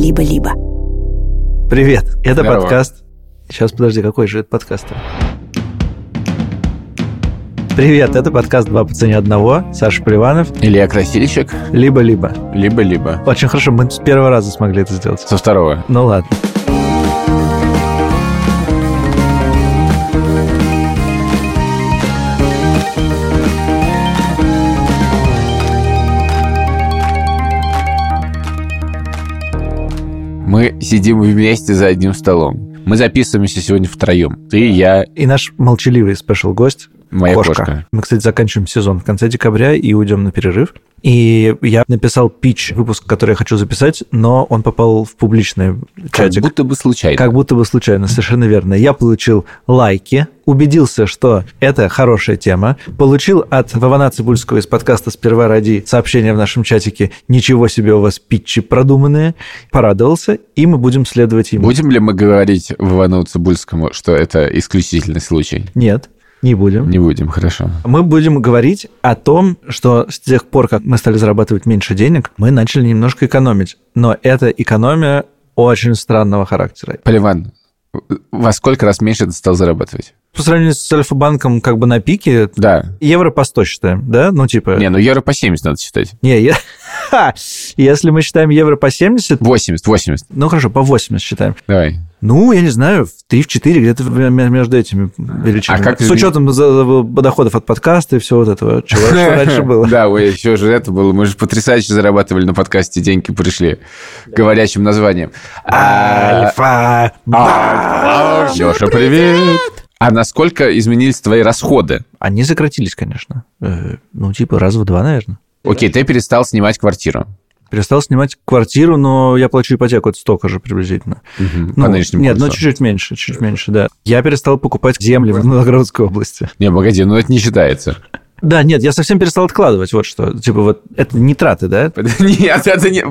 либо-либо. Привет, это Здорово. подкаст. Сейчас, подожди, какой же это подкаст? Привет, это подкаст «Два по цене одного». Саша Поливанов. Илья Красильщик, Либо-либо. либо-либо. Очень хорошо, мы с первого раза смогли это сделать. Со второго. Ну ладно. Мы сидим вместе за одним столом. Мы записываемся сегодня втроем. Ты, я, И наш молчаливый спешл-гость моя кошка. кошка. Мы, кстати, заканчиваем сезон в конце декабря и уйдем на перерыв. И я написал пич выпуск, который я хочу записать, но он попал в публичный Как чатик. будто бы случайно. Как будто бы случайно, совершенно верно. Я получил лайки, убедился, что это хорошая тема, получил от Вована Цибульского из подкаста «Сперва ради» сообщение в нашем чатике «Ничего себе у вас питчи продуманные», порадовался, и мы будем следовать ему. Будем ли мы говорить Ивану Цибульскому, что это исключительный случай? Нет, не будем. Не будем, хорошо. Мы будем говорить о том, что с тех пор, как мы стали зарабатывать меньше денег, мы начали немножко экономить. Но эта экономия очень странного характера. Поливан, во сколько раз меньше ты стал зарабатывать? По сравнению с Альфа-банком как бы на пике, Да. евро по 100 считаем, да? Ну, типа... Не, ну евро по 70 надо считать. Не, я- Ха! если мы считаем евро по 70, 80, 80. ну хорошо, по 80 считаем. Давай. Ну, я не знаю, в 3-4 где-то между этими величинами. А как С учетом доходов от подкаста и всего вот этого, чего раньше было. Да, еще же это было. Мы же потрясающе зарабатывали на подкасте, деньги пришли. Говорящим названием. А, Альфа! Леша, привет! А насколько изменились твои расходы? Они сократились, конечно. Э, Ну, типа раз в два, наверное. Окей, ты перестал снимать квартиру. Перестал снимать квартиру, но я плачу ипотеку, это столько же приблизительно. Мгм, Ну, По нет, ну курсу. чуть-чуть меньше, чуть меньше, да. Я перестал покупать земли в Новгородской области. Не, погоди, ну это не считается. Да, нет, я совсем перестал откладывать, вот что. Типа вот это не траты, да? Нет, это не...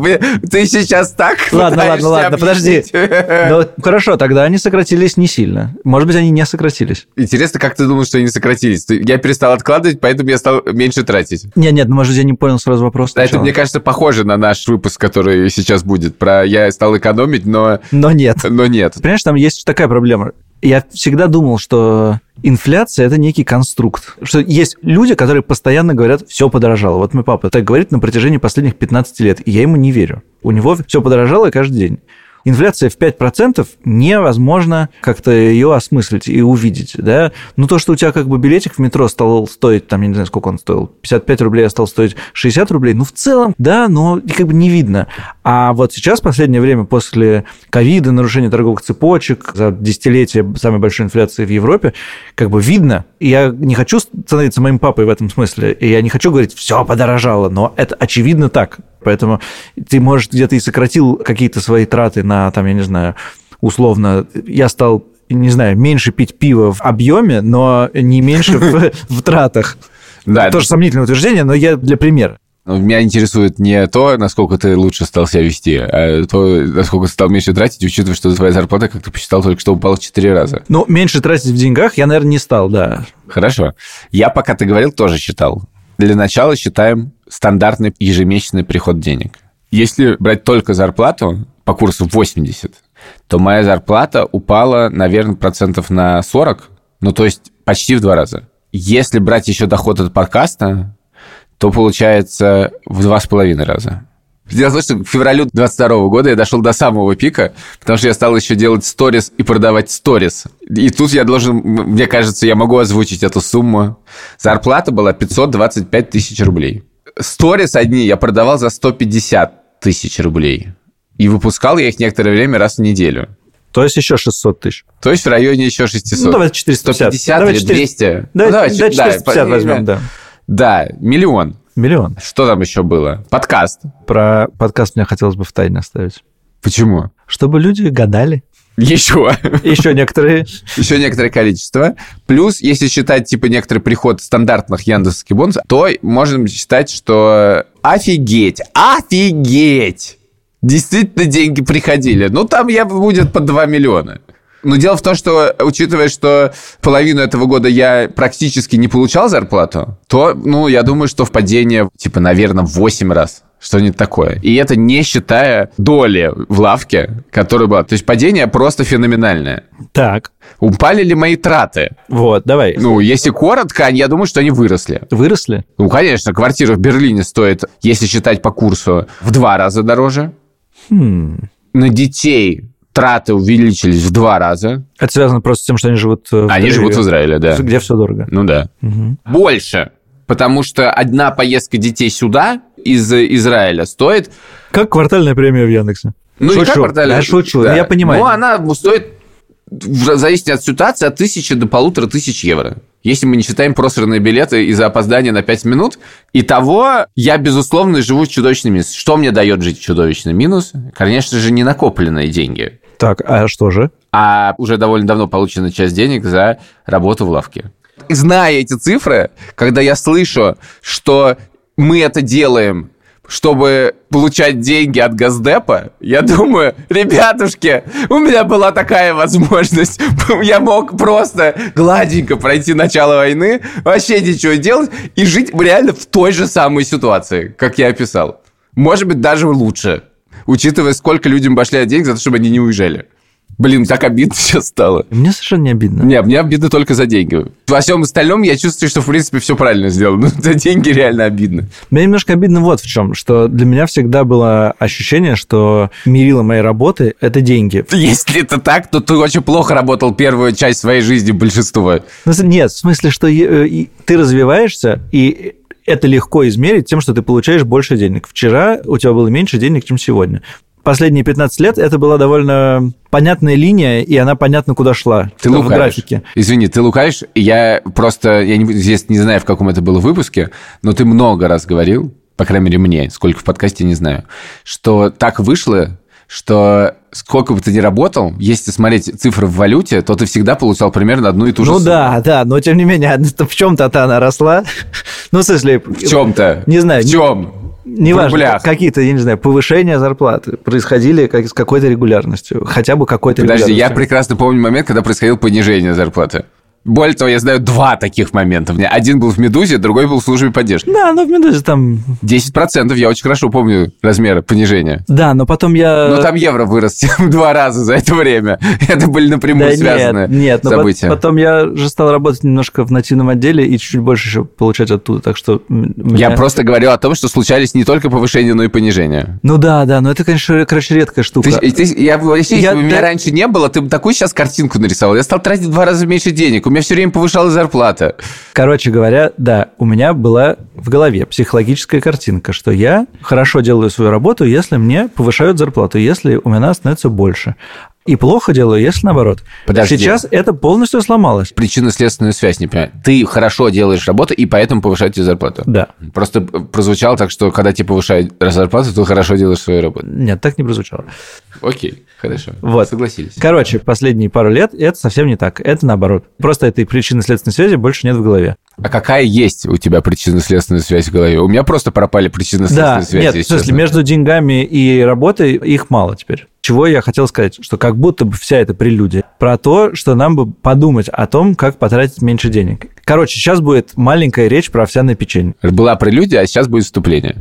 Ты сейчас так Ладно, ладно, ладно, подожди. Ну, хорошо, тогда они сократились не сильно. Может быть, они не сократились. Интересно, как ты думаешь, что они сократились? Я перестал откладывать, поэтому я стал меньше тратить. Нет, нет, ну, может, я не понял сразу вопрос. Это, сначала. мне кажется, похоже на наш выпуск, который сейчас будет. Про я стал экономить, но, Но нет. но нет. Понимаешь, там есть такая проблема. Я всегда думал, что инфляция – это некий конструкт. Что есть люди, которые постоянно говорят, все подорожало. Вот мой папа так говорит на протяжении последних 15 лет, и я ему не верю. У него все подорожало каждый день. Инфляция в 5% невозможно как-то ее осмыслить и увидеть, да? Ну, то, что у тебя как бы билетик в метро стал стоить, там, я не знаю, сколько он стоил, 55 рублей, а стал стоить 60 рублей, ну, в целом, да, но как бы не видно. А вот сейчас, в последнее время, после ковида, нарушения торговых цепочек, за десятилетие самой большой инфляции в Европе, как бы видно, я не хочу становиться моим папой в этом смысле, и я не хочу говорить, все подорожало, но это очевидно так. Поэтому ты, может, где-то и сократил какие-то свои траты на, там, я не знаю, условно, я стал не знаю, меньше пить пиво в объеме, но не меньше в, в тратах. Да, Тоже сомнительное утверждение, но я для примера. Меня интересует не то, насколько ты лучше стал себя вести, а то, насколько ты стал меньше тратить, учитывая, что твоя зарплата, как ты посчитал, только что упала в 4 раза. Ну, меньше тратить в деньгах я, наверное, не стал, да. Хорошо. Я, пока ты говорил, тоже считал. Для начала считаем стандартный ежемесячный приход денег. Если брать только зарплату по курсу 80, то моя зарплата упала, наверное, процентов на 40, ну, то есть почти в два раза. Если брать еще доход от подкаста, то получается в два с половиной раза. Дело в том, что к февралю 22 года я дошел до самого пика, потому что я стал еще делать сторис и продавать сторис. И тут я должен, мне кажется, я могу озвучить эту сумму. Зарплата была 525 тысяч рублей. Сторис одни я продавал за 150 тысяч рублей. И выпускал я их некоторое время раз в неделю. То есть еще 600 тысяч. То есть в районе еще 600. Ну, давай 450. 150 Давай или 400. 200. Да, Ну, давай, да, чуть- 450 по- возьмем, да. Да, миллион. Миллион. Что там еще было? Подкаст. Про подкаст мне хотелось бы в тайне оставить. Почему? Чтобы люди гадали. Еще. Еще некоторые. Еще некоторое количество. Плюс, если считать, типа, некоторый приход стандартных яндексских бонусов, то можем считать, что офигеть, офигеть! Действительно деньги приходили. Ну, там я будет под 2 миллиона. Но дело в том, что, учитывая, что половину этого года я практически не получал зарплату, то, ну, я думаю, что в падение, типа, наверное, в 8 раз. что-нибудь такое. И это не считая доли в лавке, которая была. То есть падение просто феноменальное. Так, Упали ли мои траты? вот, давай. Ну, если коротко, я думаю, что они выросли. Выросли? Ну, конечно, квартира в Берлине стоит, если считать по курсу, в два раза дороже. Хм. На детей траты увеличились в два раза. Это связано просто с тем, что они живут э, в Они Тель-Авиве, живут в Израиле, да. где все дорого. Ну да. Больше. Потому что одна поездка детей сюда из Израиля стоит... Как квартальная премия в Яндексе? Ну, не шучу. как квартальная- Я шучу, да. я понимаю. Ну, она стоит, в зависимости от ситуации, от тысячи до полутора тысяч евро. Если мы не считаем просранные билеты из-за опоздания на 5 минут. Итого, я, безусловно, живу в чудовищном минусе. Что мне дает жить в чудовищном минус? Конечно же, не накопленные деньги, Так, а что же? а уже довольно давно получена часть денег за работу в лавке. Зная эти цифры, когда я слышу, что мы это делаем, чтобы получать деньги от Газдепа, я думаю, ребятушки, у меня была такая возможность. Я мог просто гладенько пройти начало войны, вообще ничего делать и жить реально в той же самой ситуации, как я описал. Может быть, даже лучше, учитывая, сколько людям башляют денег за то, чтобы они не уезжали. Блин, так обидно сейчас стало. Мне совершенно не обидно. Не, мне обидно только за деньги. Во всем остальном я чувствую, что, в принципе, все правильно сделано. Но за деньги реально обидно. Мне немножко обидно вот в чем, что для меня всегда было ощущение, что мерило моей работы – это деньги. Если это так, то ты очень плохо работал первую часть своей жизни, большинство. Ну, с- Нет, в смысле, что э, ты развиваешься, и это легко измерить тем, что ты получаешь больше денег. Вчера у тебя было меньше денег, чем сегодня. Последние 15 лет это была довольно понятная линия, и она понятно куда шла Ты в лукавишь. графике. Извини, ты лукаешь. Я просто, я не, здесь не знаю, в каком это было выпуске, но ты много раз говорил, по крайней мере мне, сколько в подкасте, не знаю, что так вышло, что сколько бы ты ни работал, если смотреть цифры в валюте, то ты всегда получал примерно одну и ту же Ну сумму. да, да, но тем не менее, в чем-то она росла. Ну, в смысле... В чем-то. Не знаю, В чем? Неважно, какие-то, я не знаю, повышения зарплаты происходили как, с какой-то регулярностью, хотя бы какой-то Подожди, я регулярностью. прекрасно помню момент, когда происходило понижение зарплаты. Более того, я знаю два таких момента. Меня Один был в «Медузе», другой был в службе поддержки. Да, ну в «Медузе» там... 10% я очень хорошо помню размеры понижения. Да, но потом я... Но там евро вырос два раза за это время. Это были напрямую Да связаны нет, нет, но события. потом я же стал работать немножко в нативном отделе и чуть-чуть больше еще получать оттуда, так что... м- Я меня- просто говорю о том, что случались не только повышения, но и понижения. Ну да, да, но это, конечно, короче, редкая штука. Ты, ты- я, если Я- бы меня да- раньше не было, ты бы такую сейчас картинку нарисовал. Я стал тратить в два раза меньше денег. У меня все время повышалась зарплата. Короче говоря, да, у меня была в голове психологическая картинка, что я хорошо делаю свою работу, если мне повышают зарплату, если у меня становится больше. И плохо делаю, если наоборот. Подожди. Сейчас это полностью сломалось. Причинно-следственную связь не понимаю. Ты хорошо делаешь работу, и поэтому повышают тебе зарплату. Да. Просто прозвучало так, что когда тебе повышают зарплату, ты хорошо делаешь свою работу. Нет, так не прозвучало. Окей, хорошо. Вот. Согласились. Короче, последние пару лет это совсем не так. Это наоборот. Просто этой причинно-следственной связи больше нет в голове. А какая есть у тебя причинно-следственная связь в голове? У меня просто пропали причинно-следственные Да, связи. нет, в смысле, честно. между деньгами и работой их мало теперь. Чего я хотел сказать, что как будто бы вся эта прелюдия про то, что нам бы подумать о том, как потратить меньше денег. Короче, сейчас будет маленькая речь про овсяное печенье. Была прелюдия, а сейчас будет вступление.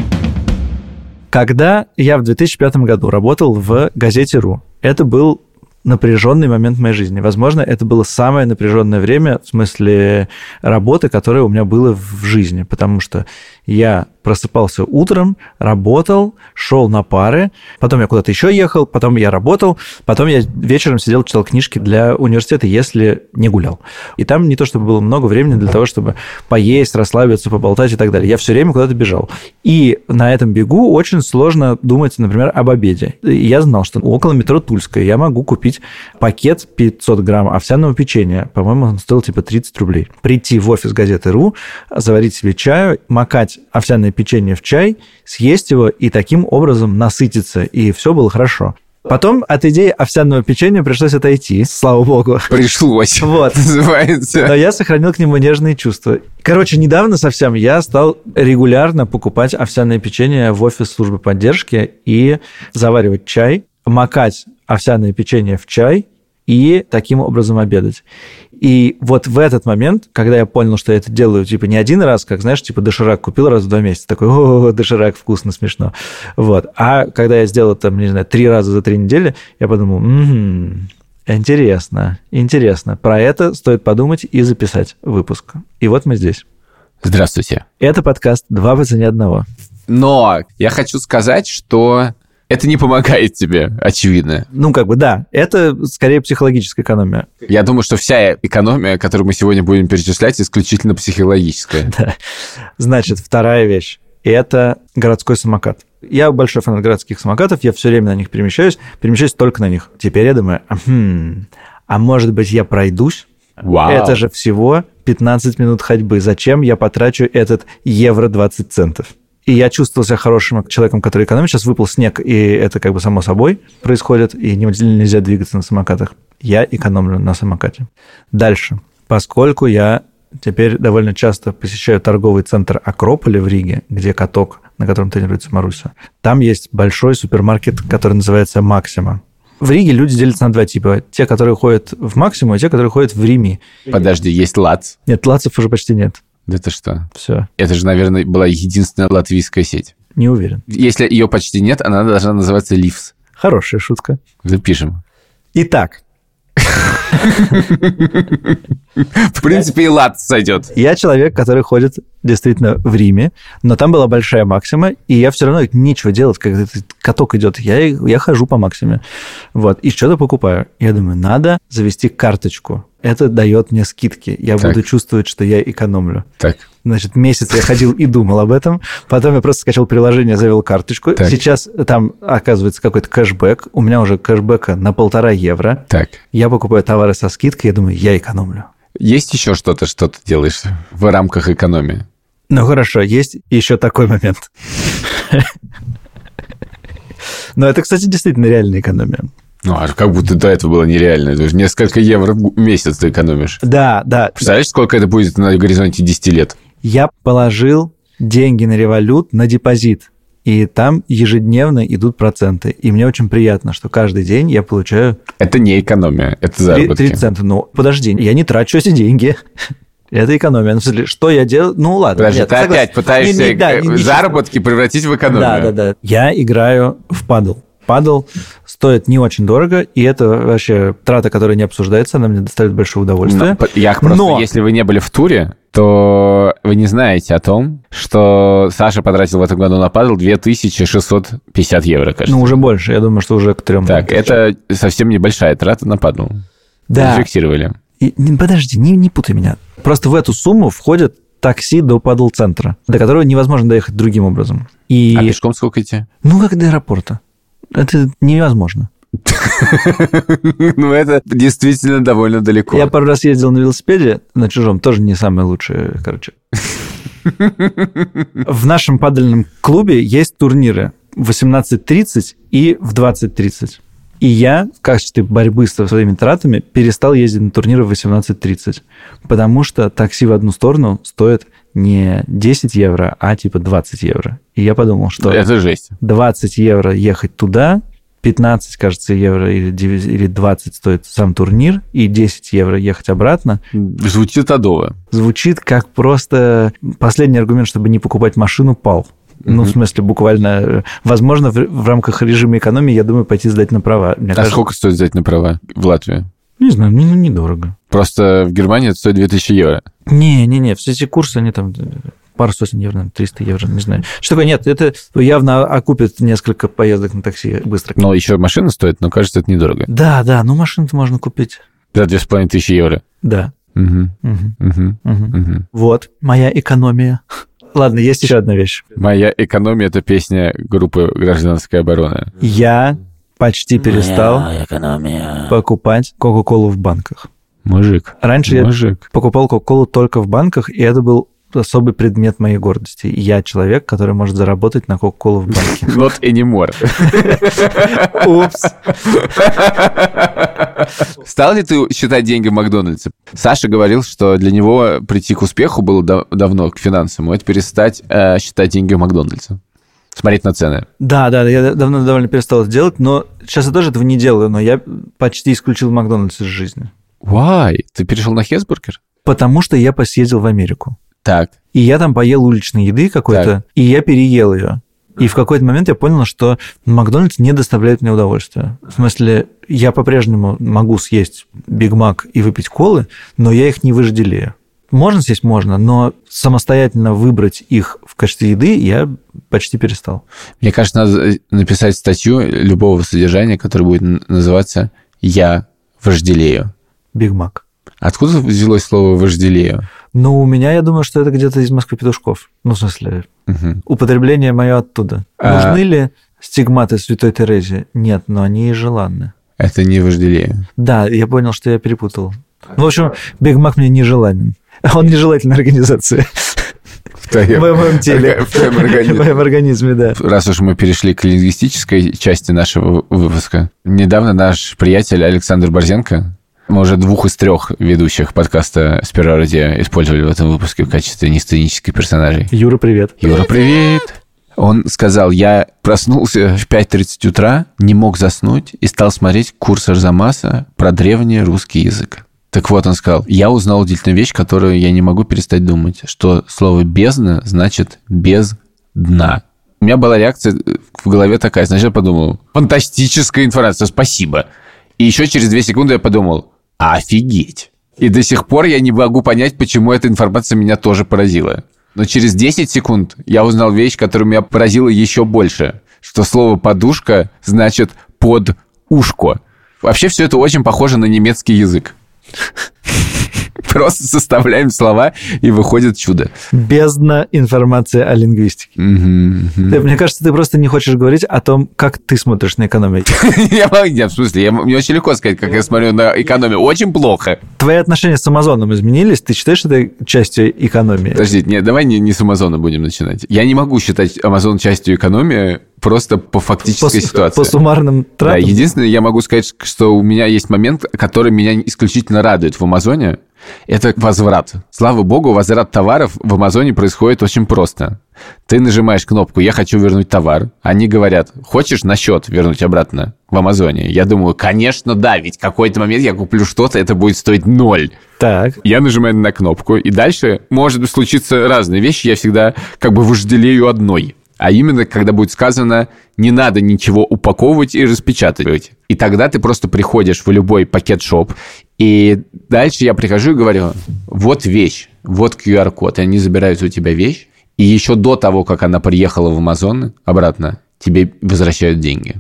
Когда я в 2005 году работал в газете «Ру», это был напряженный момент в моей жизни. Возможно, это было самое напряженное время в смысле работы, которое у меня было в жизни, потому что я просыпался утром, работал, шел на пары, потом я куда-то еще ехал, потом я работал, потом я вечером сидел, читал книжки для университета, если не гулял. И там не то чтобы было много времени для того, чтобы поесть, расслабиться, поболтать и так далее. Я все время куда-то бежал. И на этом бегу очень сложно думать, например, об обеде. Я знал, что около метро Тульская я могу купить пакет 500 грамм овсяного печенья. По-моему, он стоил типа 30 рублей. Прийти в офис газеты РУ, заварить себе чаю, макать овсяное печенье в чай, съесть его и таким образом насытиться. И все было хорошо. Потом от идеи овсяного печенья пришлось отойти, слава богу. Пришлось. Вот. Называется. Но я сохранил к нему нежные чувства. Короче, недавно совсем я стал регулярно покупать овсяное печенье в офис службы поддержки и заваривать чай, макать овсяное печенье в чай и таким образом обедать. И вот в этот момент, когда я понял, что я это делаю, типа, не один раз, как, знаешь, типа, доширак купил раз в два месяца, такой, о, доширак, вкусно, смешно. Вот. А когда я сделал там, не знаю, три раза за три недели, я подумал, м-м, интересно, интересно. Про это стоит подумать и записать выпуск. И вот мы здесь. Здравствуйте. Это подкаст «Два по цене одного». Но я хочу сказать, что это не помогает тебе, очевидно. Ну, как бы, да, это скорее психологическая экономия. Я думаю, что вся экономия, которую мы сегодня будем перечислять, исключительно психологическая. Да. Значит, вторая вещь – это городской самокат. Я большой фанат городских самокатов, я все время на них перемещаюсь, перемещаюсь только на них. Теперь я думаю, хм, а может быть, я пройдусь? Вау. Это же всего 15 минут ходьбы. Зачем я потрачу этот евро 20 центов? И я чувствовал себя хорошим человеком, который экономит. Сейчас выпал снег, и это как бы само собой происходит, и нельзя двигаться на самокатах. Я экономлю на самокате. Дальше. Поскольку я теперь довольно часто посещаю торговый центр Акрополя в Риге, где каток, на котором тренируется Маруся. Там есть большой супермаркет, который называется «Максима». В Риге люди делятся на два типа. Те, которые ходят в Максиму, и те, которые ходят в Рими. Подожди, есть лац? Нет, лацев уже почти нет. Да это что? Все. Это же, наверное, была единственная латвийская сеть. Не уверен. Если ее почти нет, она должна называться Ливс. Хорошая шутка. Запишем. Итак, В принципе, и лат сойдет. я человек, который ходит действительно в Риме, но там была большая максима, и я все равно нечего делать, когда этот каток идет. Я, я хожу по максиме. Вот, и что-то покупаю. Я думаю, надо завести карточку. Это дает мне скидки. Я Так. буду чувствовать, что я экономлю. Так, Значит, месяц я ходил и думал об этом. Потом я просто скачал приложение, завел карточку. Так. Сейчас там оказывается какой-то кэшбэк. У меня уже кэшбэка на полтора евро. так. Я покупаю товары со скидкой, я думаю, я экономлю. Есть еще что-то, что ты делаешь в рамках экономии? Ну хорошо, есть еще такой момент. Но это, кстати, действительно реальная экономия. Ну, а как будто до этого было нереально. Это же несколько евро в месяц ты экономишь. Да, да. Представляешь, сколько это будет на горизонте 10 лет? Я положил деньги на револют на депозит. И там ежедневно идут проценты. И мне очень приятно, что каждый день я получаю Это не экономия, это 3, заработки. цента. Ну, подожди, я не трачу эти деньги. Это экономия. Ну, в смысле, что я делаю? Ну, ладно. Подожди, нет, ты согласен. опять пытаешься Не, не, да, э, не- не- заработки превратить в экономию. Да, да, да. Я играю в падл. Падл стоит не очень дорого, и это вообще трата, которая не обсуждается, она мне доставит большое удовольствие. Но, я просто, Но- если вы не были в туре, то вы не знаете о том, что Саша потратил в этом году на падл 2650 евро, кажется. Ну, уже больше, я думаю, что уже к трем. так, это совсем небольшая трата на падл. Да. Зафиксировали. И- подожди, не, не путай меня. Просто в эту сумму входит такси до падл-центра, до которого невозможно доехать другим образом. И, А пешком сколько идти? ну, как до аэропорта. Это невозможно. Ну, это действительно довольно далеко. Я пару раз ездил на велосипеде, на чужом, тоже не самое лучшее, короче. В нашем падальном клубе есть турниры в 18.30 и в 20.30. И я в качестве борьбы со своими тратами перестал ездить на турниры в 18.30, потому что такси в одну сторону стоит не 10 евро, а типа 20 евро. И я подумал, что... Это жесть. 20 евро ехать туда, 15, кажется, евро или 9 или 20 стоит сам турнир, и 10 евро ехать обратно, Звучит адово. звучит как просто последний аргумент, чтобы не покупать машину, пал. Ну, в смысле, буквально, возможно, в, в рамках режима экономии, я думаю, пойти сдать на права. Мне А кажется, сколько стоит взять на права в Латвии? Не знаю, ну, недорого. Просто в Германии это стоит 2000 евро. Не-не-не, все эти курсы, они там пару сотен евро, наверное, 300 евро, не знаю. Что такое? Нет, это явно окупит несколько поездок на такси быстро. Но еще машина стоит, но кажется, это недорого. Да, да, ну машину-то можно купить. За 2500 евро. Да. Мгм, Мгм. мгм. Вот, моя экономия. Ладно, есть еще одна вещь. Моя экономия это песня группы Гражданская оборона. Я почти перестал покупать Кока-Колу в банках. Мужик. Раньше я Мужик. покупал Кока-Колу только в банках, и это был особый предмет моей гордости. Я человек, который может заработать на Кока-Колу в банке. Not anymore. Упс. Стал ли ты считать деньги в Макдональдсе? Саша говорил, что для него прийти к успеху было дав- давно, к финансам, это перестать э, считать деньги в Макдональдсе. смотреть на цены. Да, да, я давно довольно перестал это делать, но сейчас я тоже этого не делаю, но я почти исключил Макдональдс из жизни. Why? Ты перешел на Хесбургер? Потому что я посъездил в Америку. Так. И я там поел уличной еды какой-то, и я переел ее. И в какой-то момент я понял, что Макдональдс не доставляет мне удовольствия. В смысле, я по-прежнему могу съесть Биг Мак и выпить колы, но я их не вожделею. Можно съесть, можно, но самостоятельно выбрать их в качестве еды я почти перестал. Мне кажется, надо написать статью любого содержания, которая будет называться «Я вожделею». Биг Мак. Откуда взялось слово «вожделею»? Ну, у меня, я думаю, что это где-то из Москвы-Петушков. Ну, в смысле, Мгм. употребление мое оттуда. А- Нужны ли стигматы Святой Терезии? Нет, но они и желанны. Это не вожделею. Да, я понял, что я перепутал. Ну, в общем, Биг Мак мне нежеланен. Он нежелательная организация В в моем теле. В твоем В организме. моем организме, да. Раз уж мы перешли к лингвистической части нашего выпуска, недавно наш приятель Александр Борзенко, мы уже двух из трех ведущих подкаста «Сперва ради» использовали в этом выпуске в качестве несценических персонажей. Юра, привет. Юра, привет! Он сказал, я проснулся в 5.30 утра, не мог заснуть и стал смотреть курс Арзамаса про древний русский язык. Так вот, он сказал, я узнал удивительную вещь, которую я не могу перестать думать, что слово «бездна» значит «без дна». У меня была реакция в голове такая. Сначала я подумал, фантастическая информация, спасибо. И еще через две секунды я подумал, офигеть. И до сих пор я не могу понять, почему эта информация меня тоже поразила. Но через 10 секунд я узнал вещь, которая меня поразила еще больше. Что слово «подушка» значит «под ушко». Вообще все это очень похоже на немецкий язык. Просто составляем слова, и выходит чудо. Бездна информации о лингвистике. Мгм, мгм. Ты- Мне кажется, ты просто не хочешь говорить о том, как ты смотришь на экономию. Я в смысле, мне очень легко сказать, как я смотрю на экономию. Очень плохо. Твои отношения с Амазоном изменились? Ты считаешь это частью экономии? Подожди, нет, давай не, не с Амазона будем начинать. Я не могу считать Амазон частью экономии просто по фактической По- ситуации. По суммарным Да, тратам? единственное, я могу сказать, что у меня есть момент, который меня исключительно радует в Амазоне. Это возврат. Слава богу, возврат товаров в Амазоне происходит очень просто. Ты нажимаешь кнопку «Я хочу вернуть товар». Они говорят «Хочешь на счет вернуть обратно в Амазоне?» Я думаю, конечно, да, ведь в какой-то момент я куплю что-то, это будет стоить ноль. Так. Я нажимаю на кнопку, и дальше может случиться разные вещи. Я всегда как бы вожделею одной. А именно, когда будет сказано, не надо ничего упаковывать и распечатывать. И тогда ты просто приходишь в любой пакет-шоп, и дальше я прихожу и говорю, вот вещь, вот QR-код, и они забирают у тебя вещь, и еще до того, как она приехала в Амазон обратно, тебе возвращают деньги.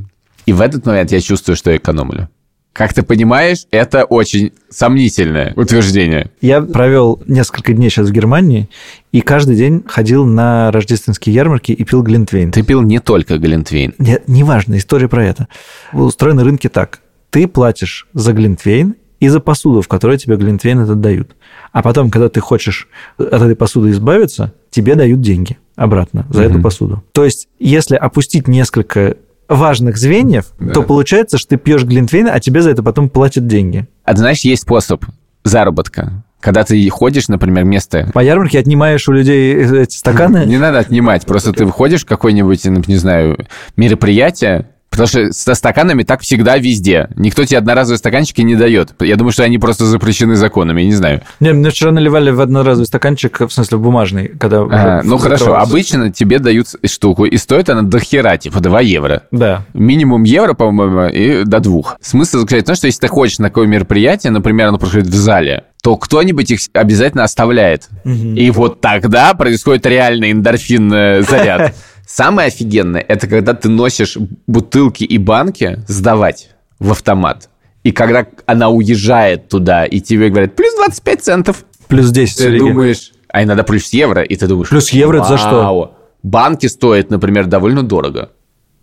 И в этот момент я чувствую, что я экономлю. Как ты понимаешь, это очень сомнительное утверждение. Я провел несколько дней сейчас в Германии и каждый день ходил на рождественские ярмарки и пил глинтвейн. Ты пил не только Глинтвейн. Нет, неважно, история про это. Устроены рынки так. Ты платишь за глинтвейн и за посуду, в которой тебе глинтвейн этот дают. А потом, когда ты хочешь от этой посуды избавиться, тебе дают деньги обратно за эту Мгм. посуду. То есть, если опустить несколько важных звеньев, Да. то получается, что ты пьешь глинтвейн, а тебе за это потом платят деньги. А ты знаешь, есть способ заработка. Когда ты ходишь, например, место... По ярмарке отнимаешь у людей эти стаканы. Не надо отнимать, просто ты выходишь в какое-нибудь, не знаю, мероприятие, Потому что со стаканами так всегда везде. Никто тебе одноразовые стаканчики не дает. Я думаю, что они просто запрещены законами, я не знаю. Не, мне вчера наливали в одноразовый стаканчик, в смысле, в бумажный, когда... А, ну хорошо, обычно тебе дают штуку, и стоит она до хера, типа 2 евро. Да. Минимум евро, по-моему, и до двух. Смысл заключается в том, что если ты ходишь на такое мероприятие, например, оно происходит в зале, то кто-нибудь их обязательно оставляет. И вот тогда происходит реальный эндорфинный заряд. Самое офигенное, это когда ты носишь бутылки и банки сдавать в автомат. И когда она уезжает туда, и тебе говорят, плюс 25 центов, Плюс 10 ты Сереги. думаешь, а иногда плюс евро, и ты думаешь... Плюс евро это за что? Банки стоят, например, довольно дорого.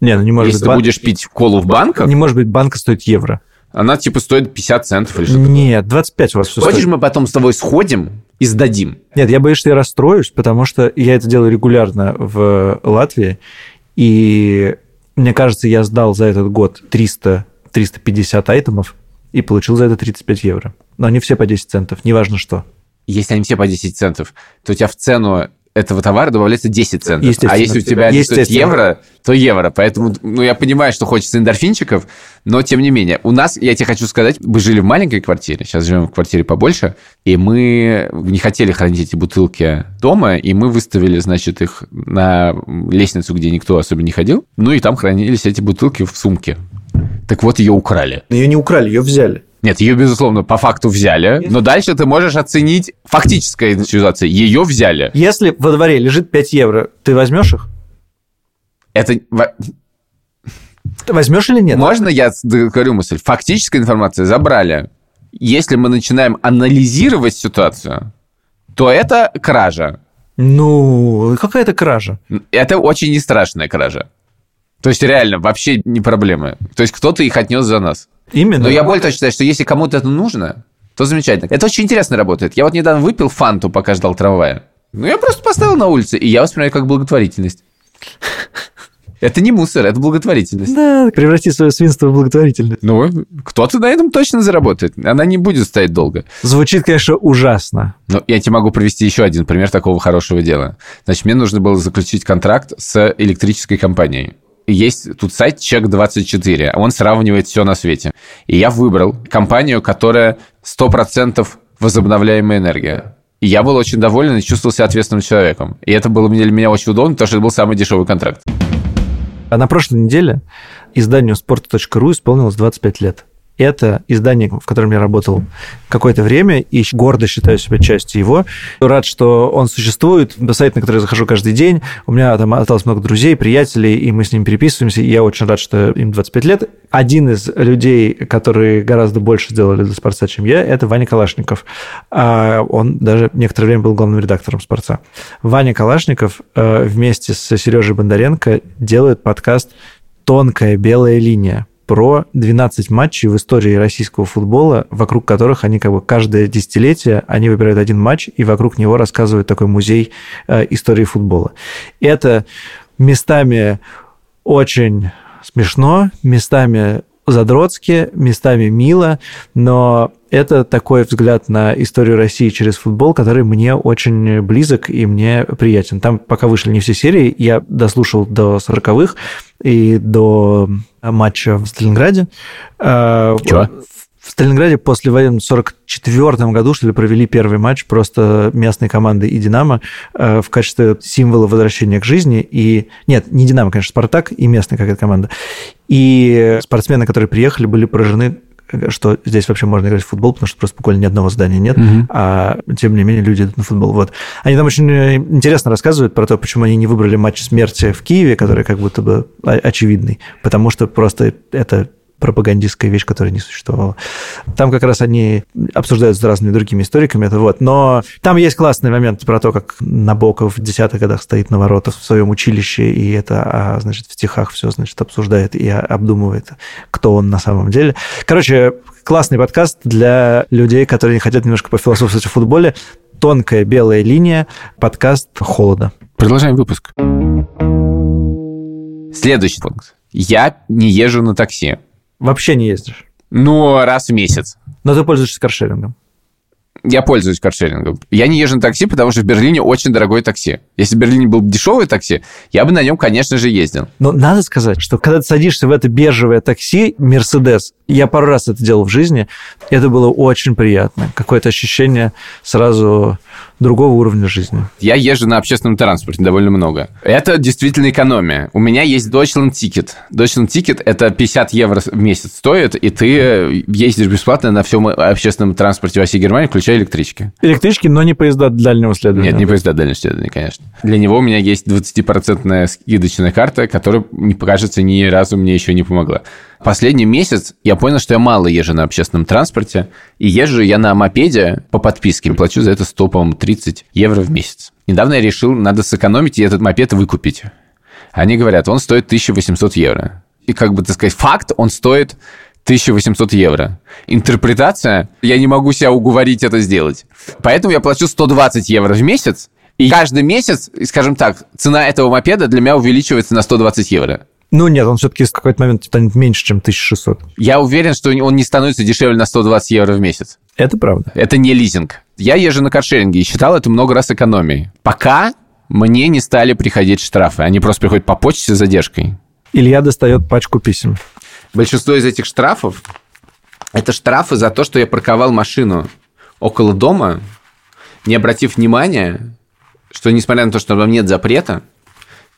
Не, ну не может Если быть. ты бан- будешь пить колу в банках, Не может быть, банка стоит евро. она типа стоит 50 центов или что-то. Нет, 25 у вас все Хочешь, стоит. мы потом с тобой сходим и сдадим? Нет, я боюсь, что я расстроюсь, потому что я это делаю регулярно в Латвии, и мне кажется, я сдал за этот год 300-350 айтемов и получил за это 35 евро. Но они все по 10 центов, неважно что. Если они все по 10 центов, то у тебя в цену этого товара добавляется 10 центов. А если у тебя они стоят Естественно. евро, то евро. Поэтому, ну, я понимаю, что хочется эндорфинчиков, но тем не менее. У нас, я тебе хочу сказать, мы жили в маленькой квартире, сейчас живем в квартире побольше, и мы не хотели хранить эти бутылки дома, и мы выставили, значит, их на лестницу, где никто особо не ходил, ну и там хранились эти бутылки в сумке. Так вот, ее украли. Ее не украли, ее взяли. Нет, ее, безусловно, по факту взяли, но дальше ты можешь оценить фактическая ситуация. Ее взяли. Если во дворе лежит 5 евро, ты возьмешь их? Это Ты возьмешь или нет? Можно я говорю мысль? Фактическая информация забрали. Если мы начинаем анализировать ситуацию, то это кража. Ну, какая-то кража. Это очень не страшная кража. То есть реально вообще не проблемы. То есть кто-то их отнес за нас. Именно. Но я более того считаю, что если кому-то это нужно, то замечательно. Это очень интересно работает. Я вот недавно выпил фанту, пока ждал трамвая. Ну, я просто поставил на улице, и я воспринимаю как благотворительность. Это не мусор, это благотворительность. Да, преврати свое свинство в благотворительность. Ну, кто-то на этом точно заработает. Она не будет стоять долго. Звучит, конечно, ужасно. Но я тебе могу привести еще один пример такого хорошего дела. Значит, мне нужно было заключить контракт с электрической компанией. Есть тут сайт Чек24, он сравнивает все на свете. И я выбрал компанию, которая 100% возобновляемая энергия. И я был очень доволен и чувствовал себя ответственным человеком. И это было для меня очень удобно, потому что это был самый дешевый контракт. А на прошлой неделе изданию спорта.ру исполнилось 25 лет. Это издание, в котором я работал какое-то время, и гордо считаю себя частью его. Рад, что он существует. Сайт, на который я захожу каждый день. У меня там осталось много друзей, приятелей, и мы с ними переписываемся. И я очень рад, что им 25 лет. Один из людей, которые гораздо больше сделали для «Спорца», чем я, это Ваня Калашников. А Он даже некоторое время был главным редактором «Спорца». Ваня Калашников э, вместе с Сережей Бондаренко делает подкаст «Тонкая белая линия» про 12 матчей в истории российского футбола, вокруг которых они как бы каждое десятилетие, они выбирают один матч, и вокруг него рассказывают такой музей э, истории футбола. Это местами очень смешно, местами задротски, местами мило, но это такой взгляд на историю России через футбол, который мне очень близок и мне приятен. Там пока вышли не все серии, я дослушал до 40-х и до матча в Сталинграде. Э, Чё? В Сталинграде после войны в 44 году, что ли, провели первый матч просто местной команды и «Динамо» э, в качестве символа возвращения к жизни. И нет, не «Динамо», конечно, «Спартак» и местная какая-то команда. И спортсмены, которые приехали, были поражены что здесь вообще можно играть в футбол, потому что просто буквально ни одного здания нет, Мгм. а тем не менее люди идут на футбол. Вот. Они там очень э, интересно рассказывают про то, почему они не выбрали матч смерти в Киеве, который как будто бы очевидный, потому что просто это пропагандистская вещь, которая не существовала. Там как раз они обсуждают с разными другими историками это вот. Но там есть классный момент про то, как Набоков в десятых годах стоит на воротах в своем училище, и это, а, значит, в стихах все, значит, обсуждает и обдумывает, кто он на самом деле. Короче, классный подкаст для людей, которые хотят немножко пофилософствовать о футболе. Тонкая белая линия, подкаст «Холода». Продолжаем выпуск. Следующий пункт. Я не езжу на такси. Вообще не ездишь. Ну, раз в месяц. Но ты пользуешься каршерингом. Я пользуюсь каршерингом. Я не езжу на такси, потому что в Берлине очень дорогое такси. Если в Берлине был дешевое такси, я бы на нем, конечно же, ездил. Но надо сказать, что когда ты садишься в это бежевое такси, Мерседес, я пару раз это делал в жизни, это было очень приятно. Какое-то ощущение сразу другого уровня жизни. Я езжу на общественном транспорте довольно много. Это действительно экономия. У меня есть Deutschland Ticket. Deutschland Ticket – это 50 евро в месяц стоит, и ты ездишь бесплатно на всем общественном транспорте во всей Германии, включая электрички. Электрички, но не поезда дальнего следования. Нет, не поезда дальнего следования, конечно. Для него у меня есть 20% скидочная карта, которая, не кажется, ни разу мне еще не помогла. Последний месяц я понял, что я мало езжу на общественном транспорте, и езжу я на мопеде по подписке. Плачу за это 100, по-моему, 30 евро в месяц. Недавно я решил, надо сэкономить и этот мопед выкупить. Они говорят, он стоит 1800 евро. И как бы, так сказать, факт, он стоит 1800 евро. Интерпретация, я не могу себя уговорить это сделать. Поэтому я плачу 120 евро в месяц, и каждый месяц, скажем так, цена этого мопеда для меня увеличивается на 120 евро. Ну нет, он все-таки в какой-то момент станет меньше, чем 1600. Я уверен, что он не становится дешевле на 120 евро в месяц. Это правда. Это не лизинг. Я езжу на каршеринге и считал это много раз экономией. Пока мне не стали приходить штрафы. Они просто приходят по почте с задержкой. Илья достает пачку писем. Большинство из этих штрафов – это штрафы за то, что я парковал машину около дома, не обратив внимания, что несмотря на то, что там нет запрета,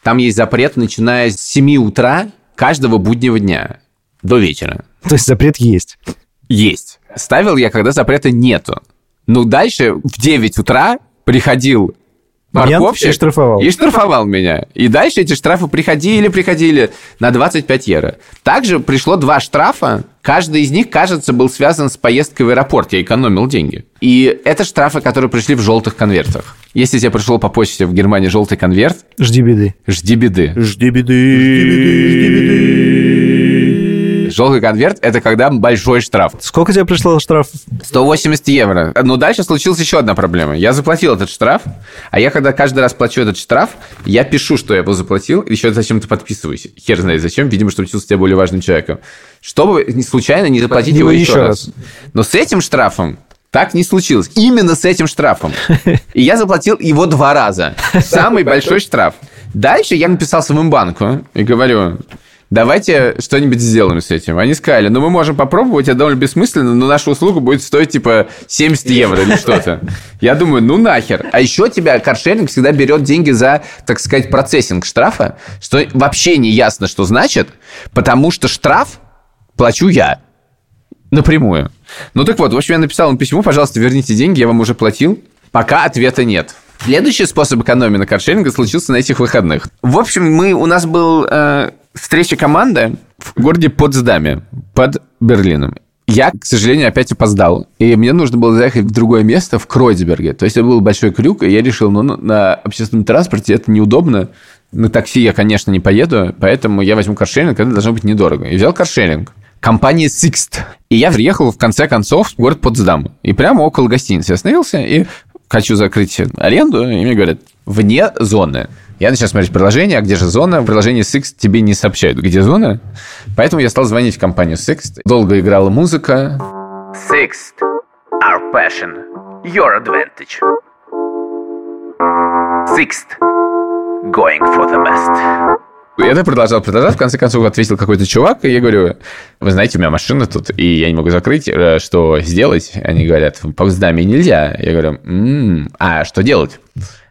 там есть запрет, начиная с 7 утра каждого буднего дня до вечера. То есть запрет есть? Есть. Ставил я, когда запрета нету. Ну, дальше в 9 утра приходил парковщик и штрафовал. И штрафовал меня. И дальше эти штрафы приходили, приходили на 25 евро. Также пришло два штрафа. Каждый из них, кажется, был связан с поездкой в аэропорт. Я экономил деньги. И это штрафы, которые пришли в желтых конвертах. Если тебе пришло по почте в Германии желтый конверт... Жди беды. Жди беды. Жди беды. Жди беды. Желтый конверт – это когда большой штраф. Сколько тебе пришло штраф? 180 евро. Но дальше случилась еще одна проблема. Я заплатил этот штраф, а я когда каждый раз плачу этот штраф, я пишу, что я его заплатил, еще зачем-то подписываюсь. Хер знает зачем, видимо, чтобы чувствовать себя более важным человеком. Чтобы случайно не заплатить его, его еще раз. раз. Но с этим штрафом так не случилось. Именно с этим штрафом. И я заплатил его два раза. Самый большой штраф. Дальше я написал своему банку и говорю, давайте что-нибудь сделаем с этим. Они сказали, ну мы можем попробовать, это довольно бессмысленно, но наша услуга будет стоить типа 70 евро или что-то. Я думаю, ну нахер. А еще тебя каршеринг всегда берет деньги за, так сказать, процессинг штрафа, что вообще не ясно, что значит, потому что штраф плачу я напрямую. Ну так вот, в общем, я написал им письмо, пожалуйста, верните деньги, я вам уже платил. Пока ответа нет. Следующий способ экономии на каршеринге случился на этих выходных. В общем, мы, у нас был э, встреча команды в городе Потсдаме под Берлином. Я, к сожалению, опять опоздал. И мне нужно было заехать в другое место, в Кройцберге. То есть это был большой крюк, и я решил, ну, на общественном транспорте это неудобно. На такси я, конечно, не поеду, поэтому я возьму каршеринг, это должно быть недорого. И взял каршеринг. Компания Sixt. И я приехал, в конце концов, в город Потсдам. И прямо около гостиницы остановился, и хочу закрыть аренду, и мне говорят, вне зоны. Я начал смотреть приложение, а где же зона? В приложении Six тебе не сообщают, где зона. Поэтому я стал звонить в компанию Six. Долго играла музыка. Six, our passion, your advantage. Six, going for the best. Это продолжал, продолжал. В конце концов ответил какой-то чувак, и я говорю, вы знаете, у меня машина тут, и я не могу закрыть, э, что сделать? Они говорят, по здами нельзя. Я говорю, м-м, а что делать?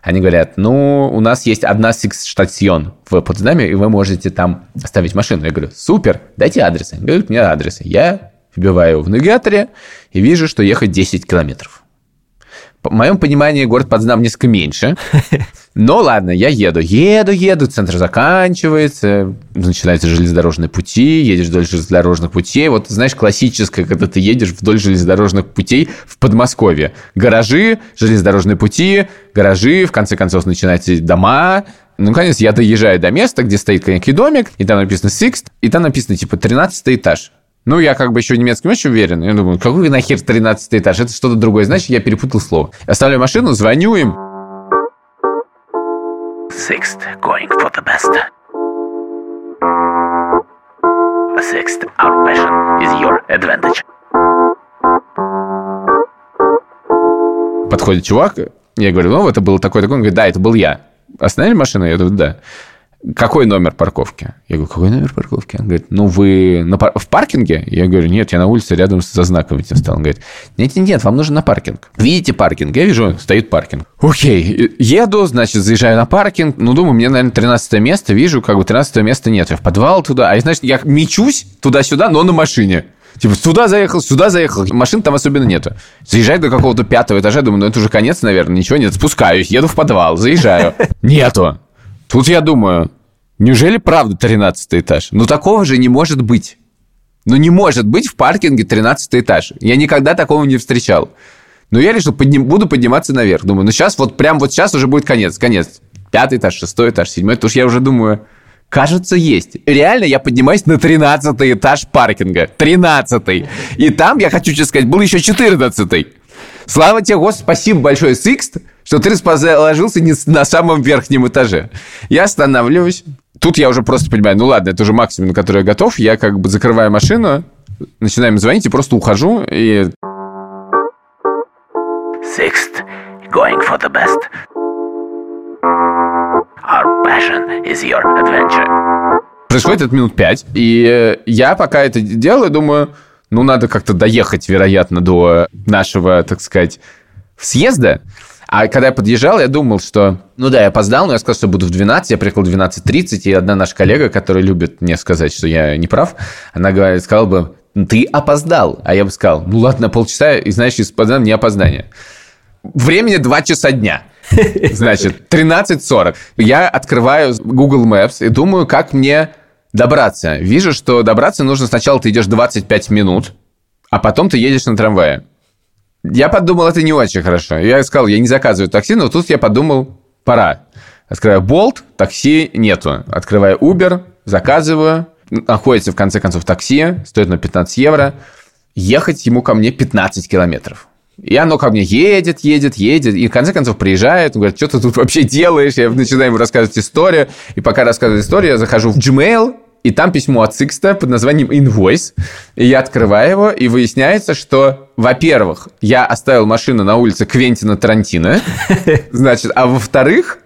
Они говорят, ну, у нас есть одна штацион в Потсдаме, и вы можете там оставить машину. Я говорю, супер, дайте адрес. Они говорят, мне адресы. Я вбиваю в навигаторе и вижу, что ехать 10 километров. В моем понимании город Потсдам несколько меньше. Но ладно, я еду, еду, еду, центр заканчивается, начинаются железнодорожные пути, едешь вдоль железнодорожных путей. Вот, знаешь, классическое, когда ты едешь вдоль железнодорожных путей в Подмосковье. Гаражи, железнодорожные пути, гаражи, в конце концов начинаются дома, ну, наконец, я доезжаю до места, где стоит некий домик, и там написано Six, и там написано, типа, 13 этаж. Ну, я как бы еще немецким очень уверен. Я думаю, какой нахер 13 этаж? Это что-то другое. Значит, я перепутал слово. Оставляю машину, звоню им. Sixth, going for the best. Sixth, our passion is your advantage. Подходит чувак, я говорю, ну, это был такой-такой. Он говорит, да, это был я. Остановили машину? Я говорю, да какой номер парковки? Я говорю, какой номер парковки? Он говорит, ну, вы на пар... в паркинге? Я говорю, нет, я на улице рядом со знаком этим стал. Он говорит, нет, нет, нет, вам нужно на паркинг. Видите паркинг? Я вижу, стоит паркинг. Окей, еду, значит, заезжаю на паркинг. Ну, думаю, мне, наверное, 13 место. Вижу, как бы 13 места нет. Я в подвал туда. А, значит, я мечусь туда-сюда, но на машине. Типа, сюда заехал, сюда заехал. Машин там особенно нету. Заезжаю до какого-то пятого этажа, думаю, ну это уже конец, наверное, ничего нет. Спускаюсь, еду в подвал, заезжаю. Нету. Тут я думаю, неужели правда 13 этаж? Ну, такого же не может быть. Ну, не может быть в паркинге 13 этаж. Я никогда такого не встречал. Но я решил, подним, буду подниматься наверх. Думаю, ну сейчас, вот прям вот сейчас уже будет конец, конец. Пятый этаж, шестой этаж, седьмой. Что я уже думаю, кажется, есть. Реально, я поднимаюсь на 13 этаж паркинга. 13 И там, я хочу тебе сказать, был еще 14 -й. Слава тебе, Господи, спасибо большое, Сикст, что ты расположился не на самом верхнем этаже. Я останавливаюсь. Тут я уже просто понимаю, ну ладно, это уже максимум, на который я готов. Я как бы закрываю машину, начинаем звонить и просто ухожу. И... Sixth, going for the best. Our passion is your adventure. Происходит это минут пять, и э, я пока это делаю, думаю, ну, надо как-то доехать, вероятно, до нашего, так сказать, съезда. А когда я подъезжал, я думал, что... Ну да, я опоздал, но я сказал, что буду в 12, я приехал в 12.30, и одна наша коллега, которая любит мне сказать, что я не прав, она говорит, сказала бы, ты опоздал. А я бы сказал, ну ладно, полчаса, и знаешь, из не опоздание. Времени 2 часа дня. Значит, 13.40. Я открываю Google Maps и думаю, как мне добраться. Вижу, что добраться нужно сначала ты идешь 25 минут, а потом ты едешь на трамвае. Я подумал, это не очень хорошо. Я сказал, я не заказываю такси, но тут я подумал, пора. Открываю Bolt, такси нету. Открываю Uber, заказываю. Находится, в конце концов, такси, стоит на 15 евро. Ехать ему ко мне 15 километров. И оно ко мне едет, едет, едет, и в конце концов приезжает, он говорит, что ты тут вообще делаешь? Я начинаю ему рассказывать историю, и пока рассказываю историю, я захожу в Gmail, и там письмо от Сикста под названием Invoice. И я открываю его, и выясняется, что, во-первых, я оставил машину на улице Квентина Тарантино, значит, а во-вторых,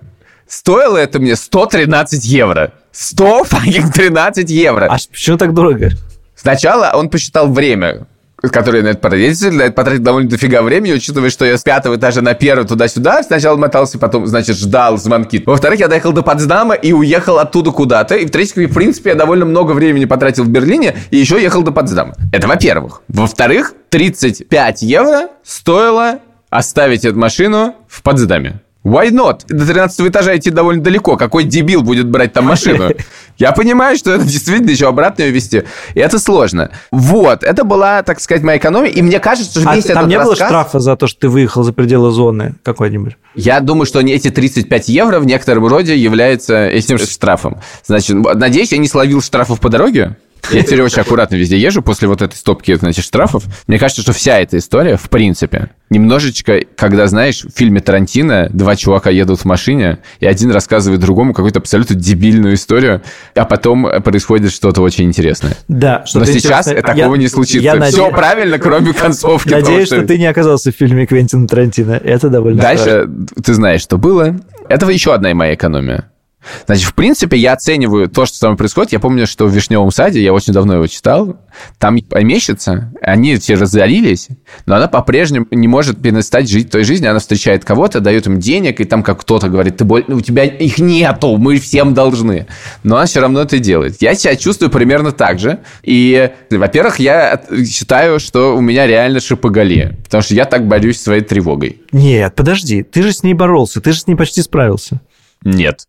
стоило это мне 113 евро. 113 евро. А почему так дорого? Сначала он посчитал время, который на это потратил, на это потратил довольно дофига времени, учитывая, что я с пятого этажа на первый туда-сюда сначала мотался, потом, значит, ждал звонки. Во-вторых, я доехал до Потсдама и уехал оттуда куда-то. И в-третьих, в принципе, я довольно много времени потратил в Берлине и еще ехал до Потсдама. Это во-первых. Во-вторых, 35 евро стоило оставить эту машину в Потсдаме. Why not? До 13 этажа идти довольно далеко. Какой дебил будет брать там машину? Я понимаю, что это действительно еще обратно ее вести. И это сложно. Вот. Это была, так сказать, моя экономия. И мне кажется, что а весь там не рассказ... было штрафа за то, что ты выехал за пределы зоны какой-нибудь? Я думаю, что эти 35 евро в некотором роде являются этим штрафом. Значит, надеюсь, я не словил штрафов по дороге. Я теперь очень аккуратно везде езжу после вот этой стопки, значит, штрафов. Мне кажется, что вся эта история, в принципе, немножечко, когда, знаешь, в фильме Тарантино два чувака едут в машине, и один рассказывает другому какую-то абсолютно дебильную историю, а потом происходит что-то очень интересное. Да. Что Но сейчас такого я, не случится. Я Все наде... правильно, кроме концовки. Надеюсь, что... что ты не оказался в фильме Квентина Тарантино. Это довольно Дальше страшно. ты знаешь, что было. Это еще одна моя экономия. Значит, в принципе, я оцениваю то, что там происходит. Я помню, что в «Вишневом саде», я очень давно его читал, там помещица, они все разорились, но она по-прежнему не может перестать жить той жизнью. Она встречает кого-то, дает им денег, и там как кто-то говорит, ты боль... у тебя их нету, мы всем должны. Но она все равно это делает. Я себя чувствую примерно так же. И, во-первых, я считаю, что у меня реально шипоголия, потому что я так борюсь своей тревогой. Нет, подожди, ты же с ней боролся, ты же с ней почти справился. Нет.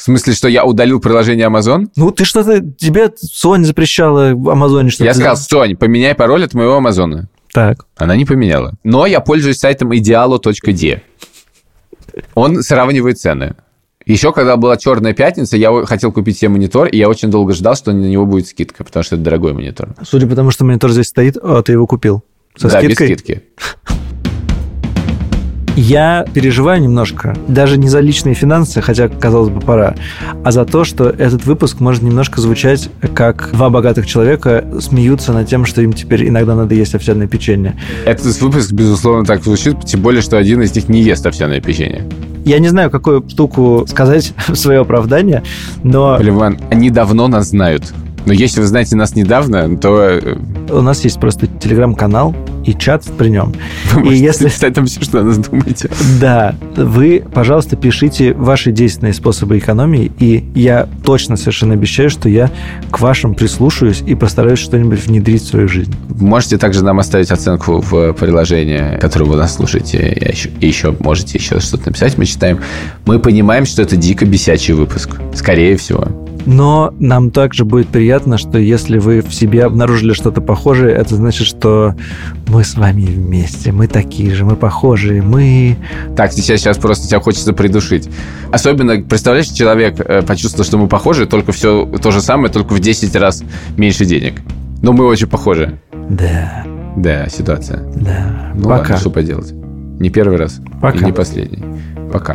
В смысле, что я удалил приложение Amazon? Ну, ты что-то... Тебе Sony запрещала в Амазоне что-то... Я сказал, Sony, поменяй пароль от моего Амазона. Так. Она не поменяла. Но я пользуюсь сайтом idealo.de. Он сравнивает цены. Еще когда была черная пятница, я хотел купить себе монитор, и я очень долго ждал, что на него будет скидка, потому что это дорогой монитор. Судя по тому, что монитор здесь стоит, а ты его купил. Со да, скидкой? без скидки. Я переживаю немножко, даже не за личные финансы, хотя, казалось бы, пора, а за то, что этот выпуск может немножко звучать, как два богатых человека смеются над тем, что им теперь иногда надо есть овсяное печенье. Этот выпуск, безусловно, так звучит, тем более, что один из них не ест овсяное печенье. Я не знаю, какую штуку сказать в свое оправдание, но... Ливан, они давно нас знают. Но если вы знаете нас недавно, то... Э, У нас есть просто телеграм-канал и чат при нем. Вы и если... писать там все, что о нас думаете. Да. Вы, пожалуйста, пишите ваши действенные способы экономии, и я точно совершенно обещаю, что я к вашим прислушаюсь и постараюсь что-нибудь внедрить в свою жизнь. Можете также нам оставить оценку в приложении, которое вы нас слушаете, и еще, и еще можете еще что-то написать, мы читаем. Мы понимаем, что это дико бесячий выпуск. Скорее всего. Но нам также будет приятно, что если вы в себе обнаружили что-то похожее, это значит, что мы с вами вместе, мы такие же, мы похожие, мы... Так, сейчас, сейчас просто тебя хочется придушить. Особенно, представляешь, человек э, почувствовал, что мы похожи, только все то же самое, только в 10 раз меньше денег. Но мы очень похожи. Да. Да, ситуация. Да. Ну Пока. ладно, что поделать. Не первый раз. Пока. И не последний. Пока.